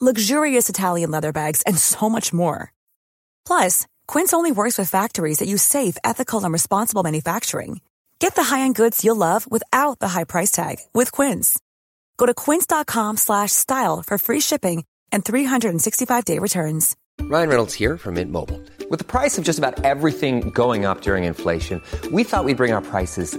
luxurious Italian leather bags, and so much more. Plus, Quince only works with factories that use safe, ethical, and responsible manufacturing. Get the high-end goods you'll love without the high price tag with Quince. Go to quince.com/style for free shipping and 365-day returns. Ryan Reynolds here from Mint Mobile. With the price of just about everything going up during inflation, we thought we'd bring our prices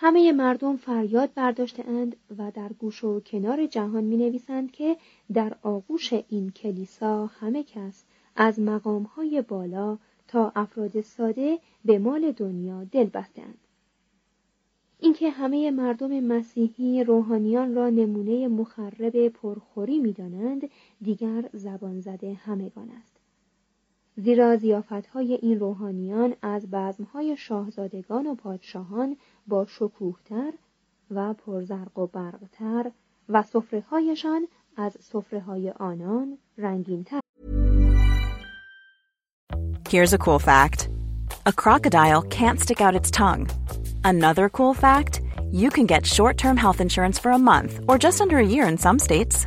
همه مردم فریاد برداشتهاند و در گوش و کنار جهان می نویسند که در آغوش این کلیسا همه کس از مقامهای بالا تا افراد ساده به مال دنیا دل بستند. اینکه همه مردم مسیحی روحانیان را نمونه مخرب پرخوری می‌دانند دیگر زبان زده همگان است. زیرا زیافتهای این روحانیان از بزمهای شاهزادگان و پادشاهان با شکوهتر و پرزرق و برقتر و هایشان از های آنان رنگینتر. Here's a cool fact. A crocodile can't stick out its tongue. Another cool fact, you can get short-term health insurance for a month or just under a year in some states.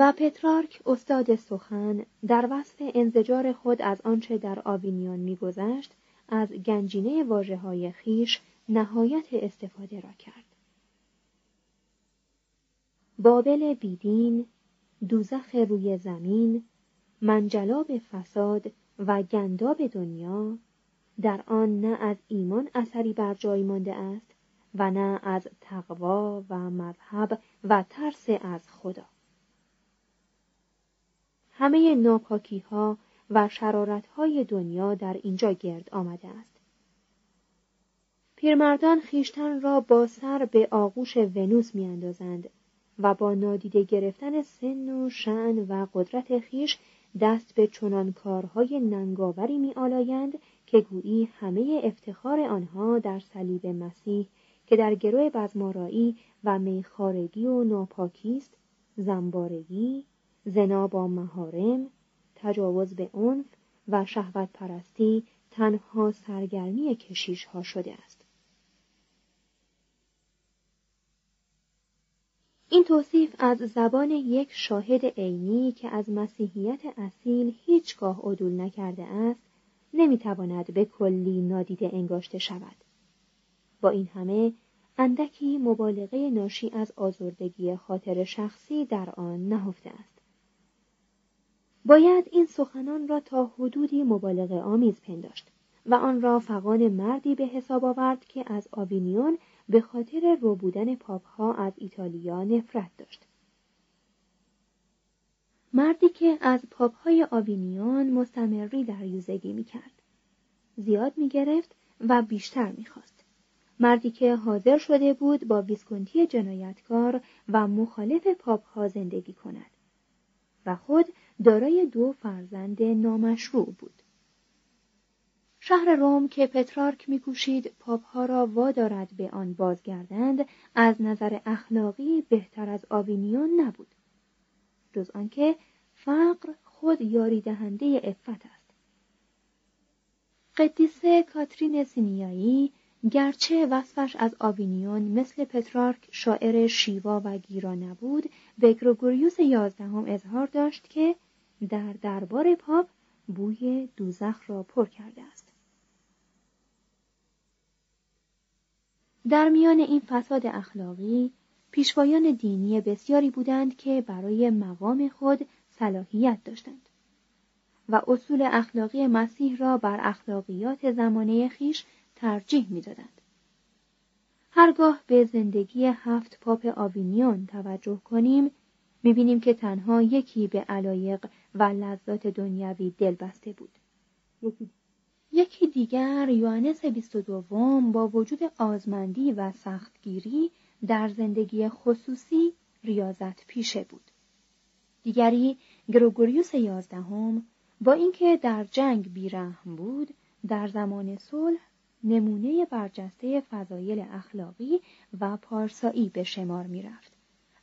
و پترارک استاد سخن در وصف انزجار خود از آنچه در آوینیان میگذشت از گنجینه واجه های خیش نهایت استفاده را کرد. بابل بیدین، دوزخ روی زمین، منجلاب فساد و گنداب دنیا در آن نه از ایمان اثری بر جای مانده است و نه از تقوا و مذهب و ترس از خدا. همه ناپاکی ها و شرارت های دنیا در اینجا گرد آمده است. پیرمردان خیشتن را با سر به آغوش ونوس میاندازند و با نادیده گرفتن سن و شعن و قدرت خیش دست به چنان کارهای ننگاوری می آلایند که گویی همه افتخار آنها در صلیب مسیح که در گروه بزمارایی و میخارگی و ناپاکی است زنبارگی زنا با مهارم تجاوز به عنف و شهوت پرستی تنها سرگرمی کشیش ها شده است. این توصیف از زبان یک شاهد عینی که از مسیحیت اصیل هیچگاه عدول نکرده است نمی‌تواند به کلی نادیده انگاشته شود. با این همه اندکی مبالغه ناشی از آزردگی خاطر شخصی در آن نهفته است. باید این سخنان را تا حدودی مبالغه آمیز پنداشت و آن را فقان مردی به حساب آورد که از آوینیون به خاطر رو بودن پاپها از ایتالیا نفرت داشت. مردی که از پاپهای آوینیون مستمری در یوزگی می کرد. زیاد می گرفت و بیشتر می خواست. مردی که حاضر شده بود با ویسکونتی جنایتکار و مخالف پاپ ها زندگی کند و خود دارای دو فرزند نامشروع بود. شهر روم که پترارک میکوشید پاپ ها را وادارد به آن بازگردند از نظر اخلاقی بهتر از آوینیون نبود جز آنکه فقر خود یاری دهنده افت است قدیسه کاترین سینیایی گرچه وصفش از آوینیون مثل پترارک شاعر شیوا و گیرا نبود به گروگوریوس یازدهم اظهار داشت که در دربار پاپ بوی دوزخ را پر کرده است در میان این فساد اخلاقی پیشوایان دینی بسیاری بودند که برای مقام خود صلاحیت داشتند و اصول اخلاقی مسیح را بر اخلاقیات زمانه خیش ترجیح می‌دادند. هرگاه به زندگی هفت پاپ آوینیون توجه کنیم می‌بینیم که تنها یکی به علایق و لذات دنیوی دل بسته بود. یکی دیگر یوانس بیست دوم با وجود آزمندی و سختگیری در زندگی خصوصی ریاضت پیشه بود. دیگری گروگوریوس یازدهم با اینکه در جنگ بیرحم بود در زمان صلح نمونه برجسته فضایل اخلاقی و پارسایی به شمار می‌رفت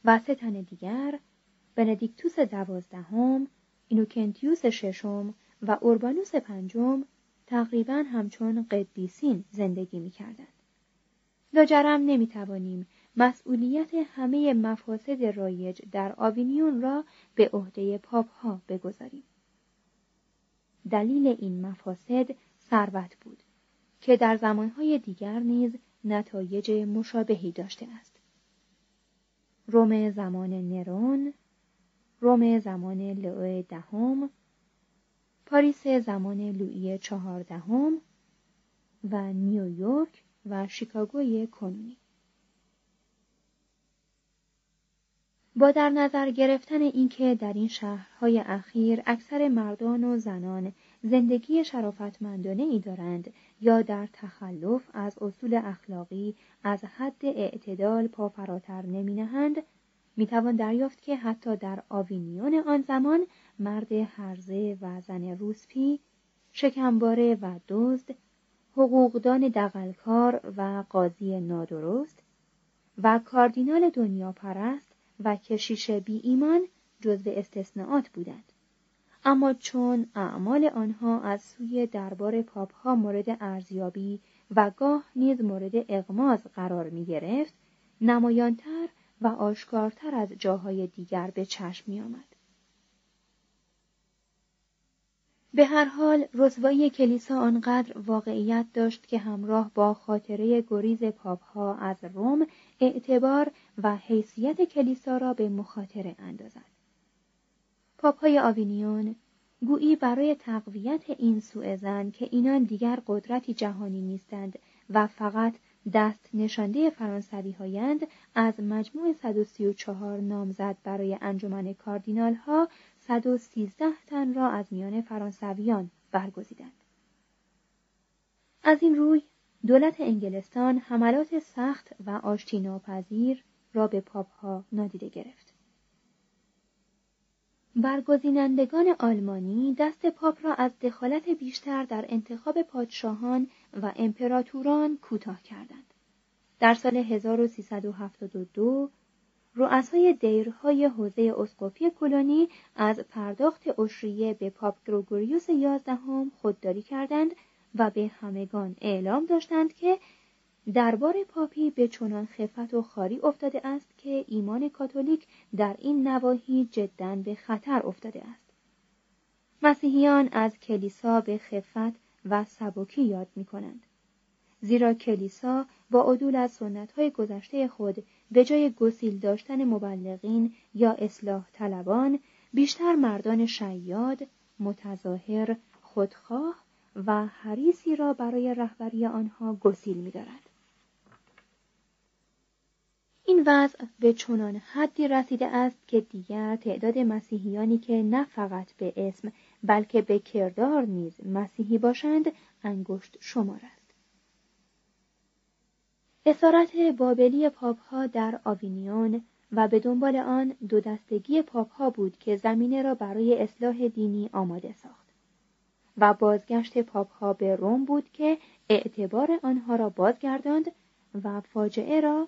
و سه تن دیگر بندیکتوس دوازدهم اینوکنتیوس ششم و اوربانوس پنجم تقریبا همچون قدیسین زندگی می‌کردند لاجرم نمی‌توانیم مسئولیت همه مفاسد رایج در آوینیون را به عهده پاپ ها بگذاریم دلیل این مفاسد ثروت بود که در زمانهای دیگر نیز نتایج مشابهی داشته است. روم زمان نرون، روم زمان لئو دهم، پاریس زمان لویی چهاردهم و نیویورک و شیکاگوی کنونی. با در نظر گرفتن اینکه در این شهرهای اخیر اکثر مردان و زنان زندگی شرافتمندانه ای دارند یا در تخلف از اصول اخلاقی از حد اعتدال پا فراتر نمی می توان دریافت که حتی در آوینیون آن زمان مرد هرزه و زن روسپی شکمباره و دزد حقوقدان دقلکار و قاضی نادرست و کاردینال دنیا پرست و کشیش بی ایمان جزو استثناءات بودند. اما چون اعمال آنها از سوی دربار پاپ ها مورد ارزیابی و گاه نیز مورد اغماز قرار می گرفت، نمایانتر و آشکارتر از جاهای دیگر به چشم می آمد. به هر حال رسوایی کلیسا آنقدر واقعیت داشت که همراه با خاطره گریز پاپ ها از روم اعتبار و حیثیت کلیسا را به مخاطره اندازد. پاپای آوینیون گویی برای تقویت این سوء زن که اینان دیگر قدرتی جهانی نیستند و فقط دست نشانده فرانسوی هایند از مجموع 134 نامزد برای انجمن کاردینال ها 113 تن را از میان فرانسویان برگزیدند. از این روی دولت انگلستان حملات سخت و آشتی ناپذیر را به پاپ ها نادیده گرفت. برگزینندگان آلمانی دست پاپ را از دخالت بیشتر در انتخاب پادشاهان و امپراتوران کوتاه کردند. در سال 1372 رؤسای دیرهای حوزه اسقفی کلونی از پرداخت اشریه به پاپ گروگوریوس یازدهم خودداری کردند و به همگان اعلام داشتند که دربار پاپی به چنان خفت و خاری افتاده است که ایمان کاتولیک در این نواحی جدا به خطر افتاده است. مسیحیان از کلیسا به خفت و سبکی یاد می کنند. زیرا کلیسا با عدول از سنتهای گذشته خود به جای گسیل داشتن مبلغین یا اصلاح طلبان بیشتر مردان شیاد، متظاهر، خودخواه و حریسی را برای رهبری آنها گسیل می دارد. این وضع به چنان حدی رسیده است که دیگر تعداد مسیحیانی که نه فقط به اسم بلکه به کردار نیز مسیحی باشند انگشت شمار است. اسارت بابلی پاپ ها در آوینیون و به دنبال آن دو دستگی پاپ ها بود که زمینه را برای اصلاح دینی آماده ساخت. و بازگشت پاپ ها به روم بود که اعتبار آنها را بازگرداند و فاجعه را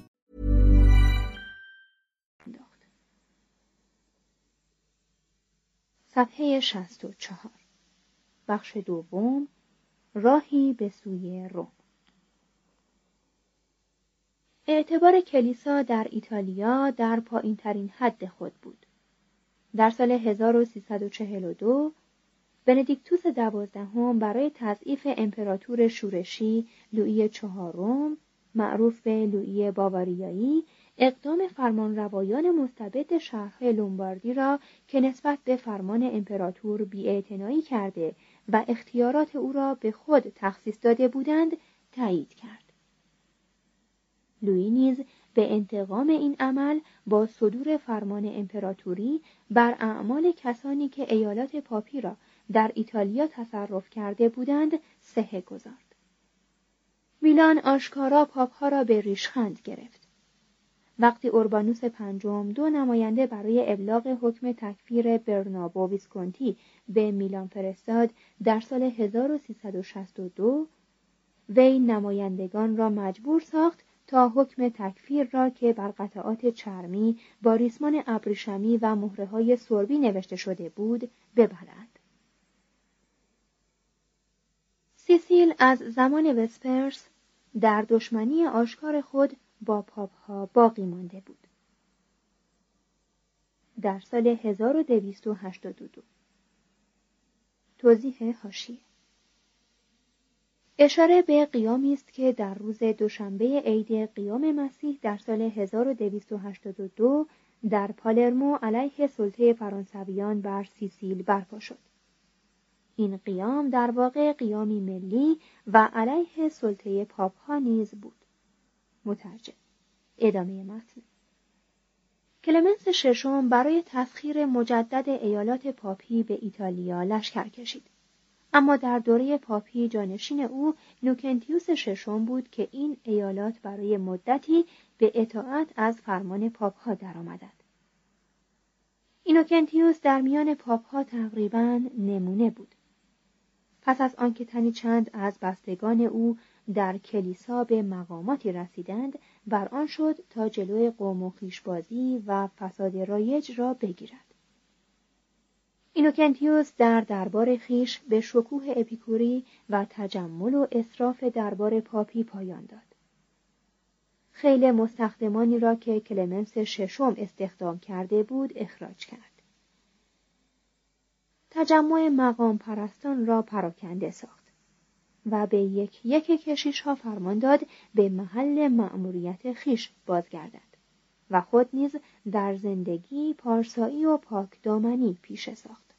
صفحه 64 بخش دوم راهی به سوی روم اعتبار کلیسا در ایتالیا در پایین ترین حد خود بود. در سال 1342 بندیکتوس دوازدهم برای تضعیف امپراتور شورشی لویی چهارم معروف به لویی باواریایی اقدام فرمانروایان مستبد شهرهای لومباردی را که نسبت به فرمان امپراتور بیاعتنایی کرده و اختیارات او را به خود تخصیص داده بودند تایید کرد. لویی نیز به انتقام این عمل با صدور فرمان امپراتوری بر اعمال کسانی که ایالات پاپی را در ایتالیا تصرف کرده بودند سهه گذارد میلان آشکارا پاپها را به ریشخند گرفت. وقتی اوربانوس پنجم دو نماینده برای ابلاغ حکم تکفیر برنابو ویسکونتی به میلان فرستاد در سال 1362 وی نمایندگان را مجبور ساخت تا حکم تکفیر را که بر قطعات چرمی با ریسمان ابریشمی و مهره های سربی نوشته شده بود ببرند. سیسیل از زمان وسپرس در دشمنی آشکار خود با پاپ ها باقی مانده بود. در سال 1282 توضیح هاشیه اشاره به قیامی است که در روز دوشنبه عید قیام مسیح در سال 1282 در پالرمو علیه سلطه فرانسویان بر سیسیل برپا شد. این قیام در واقع قیامی ملی و علیه سلطه پاپ ها نیز بود. مترجم. ادامه متن. کلمنس ششم برای تسخیر مجدد ایالات پاپی به ایتالیا لشکر کشید. اما در دوره پاپی جانشین او اینوکنتیوس ششم بود که این ایالات برای مدتی به اطاعت از فرمان پاپ ها درآمدند. اینوکنتیوس در میان پاپ ها تقریبا نمونه بود. پس از آنکه تنی چند از بستگان او در کلیسا به مقاماتی رسیدند بر آن شد تا جلوی قوم و و فساد رایج را بگیرد. اینوکنتیوس در دربار خیش به شکوه اپیکوری و تجمل و اصراف دربار پاپی پایان داد. خیلی مستخدمانی را که کلمنس ششم استخدام کرده بود اخراج کرد. تجمع مقام پرستان را پراکنده ساخت. و به یک یک کشیش ها فرمان داد به محل مأموریت خیش بازگردد و خود نیز در زندگی پارسایی و پاکدامنی پیش ساخت.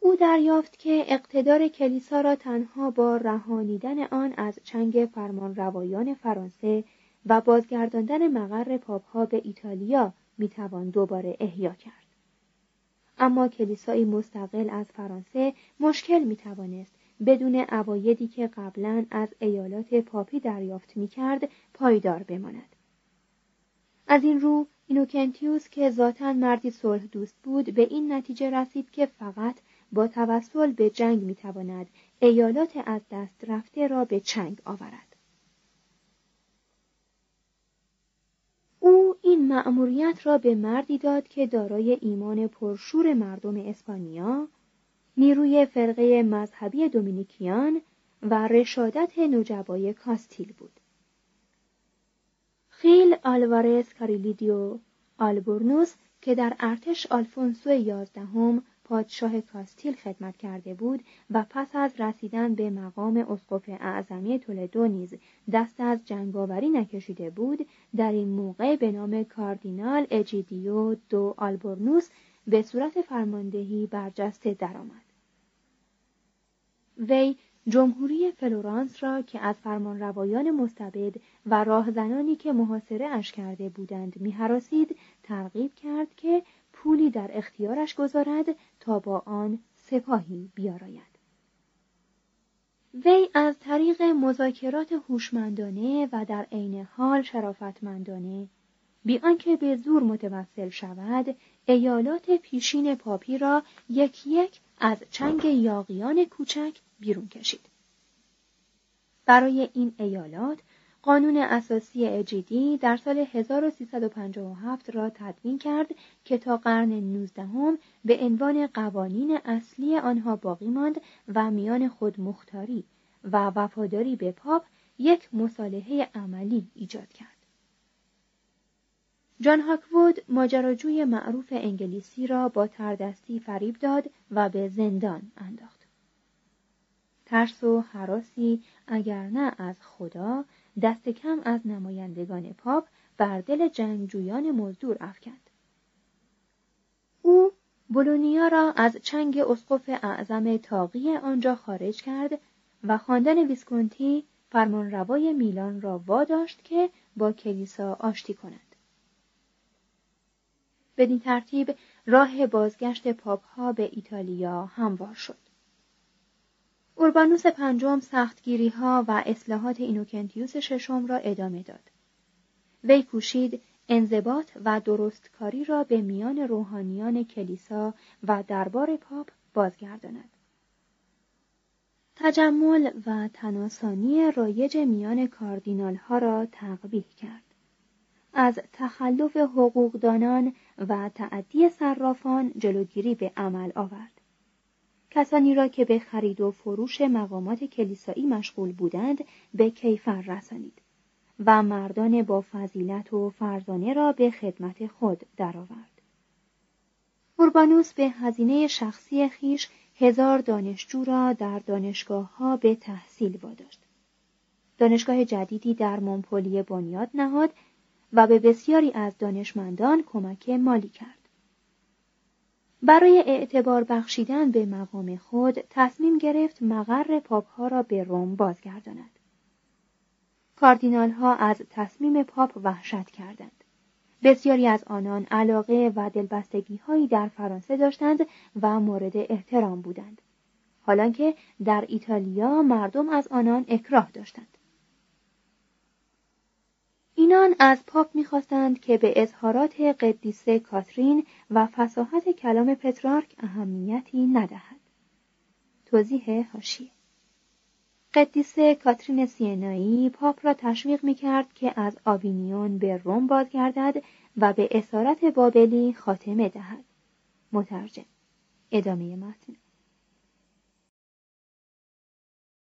او دریافت که اقتدار کلیسا را تنها با رهانیدن آن از چنگ فرمان روایان فرانسه و بازگرداندن مقر پاپها به ایتالیا می‌توان دوباره احیا کرد. اما کلیسایی مستقل از فرانسه مشکل می توانست بدون عوایدی که قبلا از ایالات پاپی دریافت می کرد پایدار بماند. از این رو اینوکنتیوس که ذاتا مردی صلح دوست بود به این نتیجه رسید که فقط با توسل به جنگ می تواند ایالات از دست رفته را به چنگ آورد. او این مأموریت را به مردی داد که دارای ایمان پرشور مردم اسپانیا، نیروی فرقه مذهبی دومینیکیان و رشادت نجبای کاستیل بود. خیل آلوارز کاریلیدیو آلبورنوس که در ارتش آلفونسو یازدهم پادشاه کاستیل خدمت کرده بود و پس از رسیدن به مقام اسقف اعظمی تولدو نیز دست از جنگاوری نکشیده بود در این موقع به نام کاردینال اجیدیو دو آلبورنوس به صورت فرماندهی برجسته درآمد. وی جمهوری فلورانس را که از فرمانروایان مستبد و راهزنانی که محاصره اش کرده بودند میهراسید ترغیب کرد که پولی در اختیارش گذارد تا با آن سپاهی بیاراید. وی از طریق مذاکرات هوشمندانه و در عین حال شرافتمندانه بی آنکه به زور متوسل شود ایالات پیشین پاپی را یک یک از چنگ یاقیان کوچک بیرون کشید. برای این ایالات قانون اساسی اجیدی در سال 1357 را تدوین کرد که تا قرن 19 به عنوان قوانین اصلی آنها باقی ماند و میان خود مختاری و وفاداری به پاپ یک مصالحه عملی ایجاد کرد. جان هاکوود ماجراجوی معروف انگلیسی را با تردستی فریب داد و به زندان انداخت. ترس و حراسی اگر نه از خدا دست کم از نمایندگان پاپ بر دل جنگجویان مزدور افکند. او بولونیا را از چنگ اسقف اعظم تاقی آنجا خارج کرد و خواندن ویسکونتی فرمانروای میلان را واداشت که با کلیسا آشتی کند. بدین ترتیب راه بازگشت پاپ ها به ایتالیا هموار شد. اوربانوس پنجم سختگیری ها و اصلاحات اینوکنتیوس ششم را ادامه داد. وی کوشید انضباط و درستکاری را به میان روحانیان کلیسا و دربار پاپ بازگرداند. تجمل و تناسانی رایج میان کاردینال ها را تقبیح کرد. از تخلف حقوقدانان و تعدی صرافان جلوگیری به عمل آورد. کسانی را که به خرید و فروش مقامات کلیسایی مشغول بودند به کیفر رسانید و مردان با فضیلت و فرزانه را به خدمت خود درآورد. اوربانوس به هزینه شخصی خیش هزار دانشجو را در دانشگاه ها به تحصیل واداشت. دانشگاه جدیدی در مونپولیه بنیاد نهاد و به بسیاری از دانشمندان کمک مالی کرد. برای اعتبار بخشیدن به مقام خود تصمیم گرفت مقر پاپ ها را به روم بازگرداند. کاردینال ها از تصمیم پاپ وحشت کردند. بسیاری از آنان علاقه و دلبستگی هایی در فرانسه داشتند و مورد احترام بودند. حالانکه در ایتالیا مردم از آنان اکراه داشتند. اینان از پاپ می‌خواستند که به اظهارات قدیسه کاترین و فساحت کلام پترارک اهمیتی ندهد. توضیح هاشیه قدیسه کاترین سینایی پاپ را تشویق می‌کرد که از آوینیون به روم بازگردد و به اسارت بابلی خاتمه دهد. مترجم ادامه متن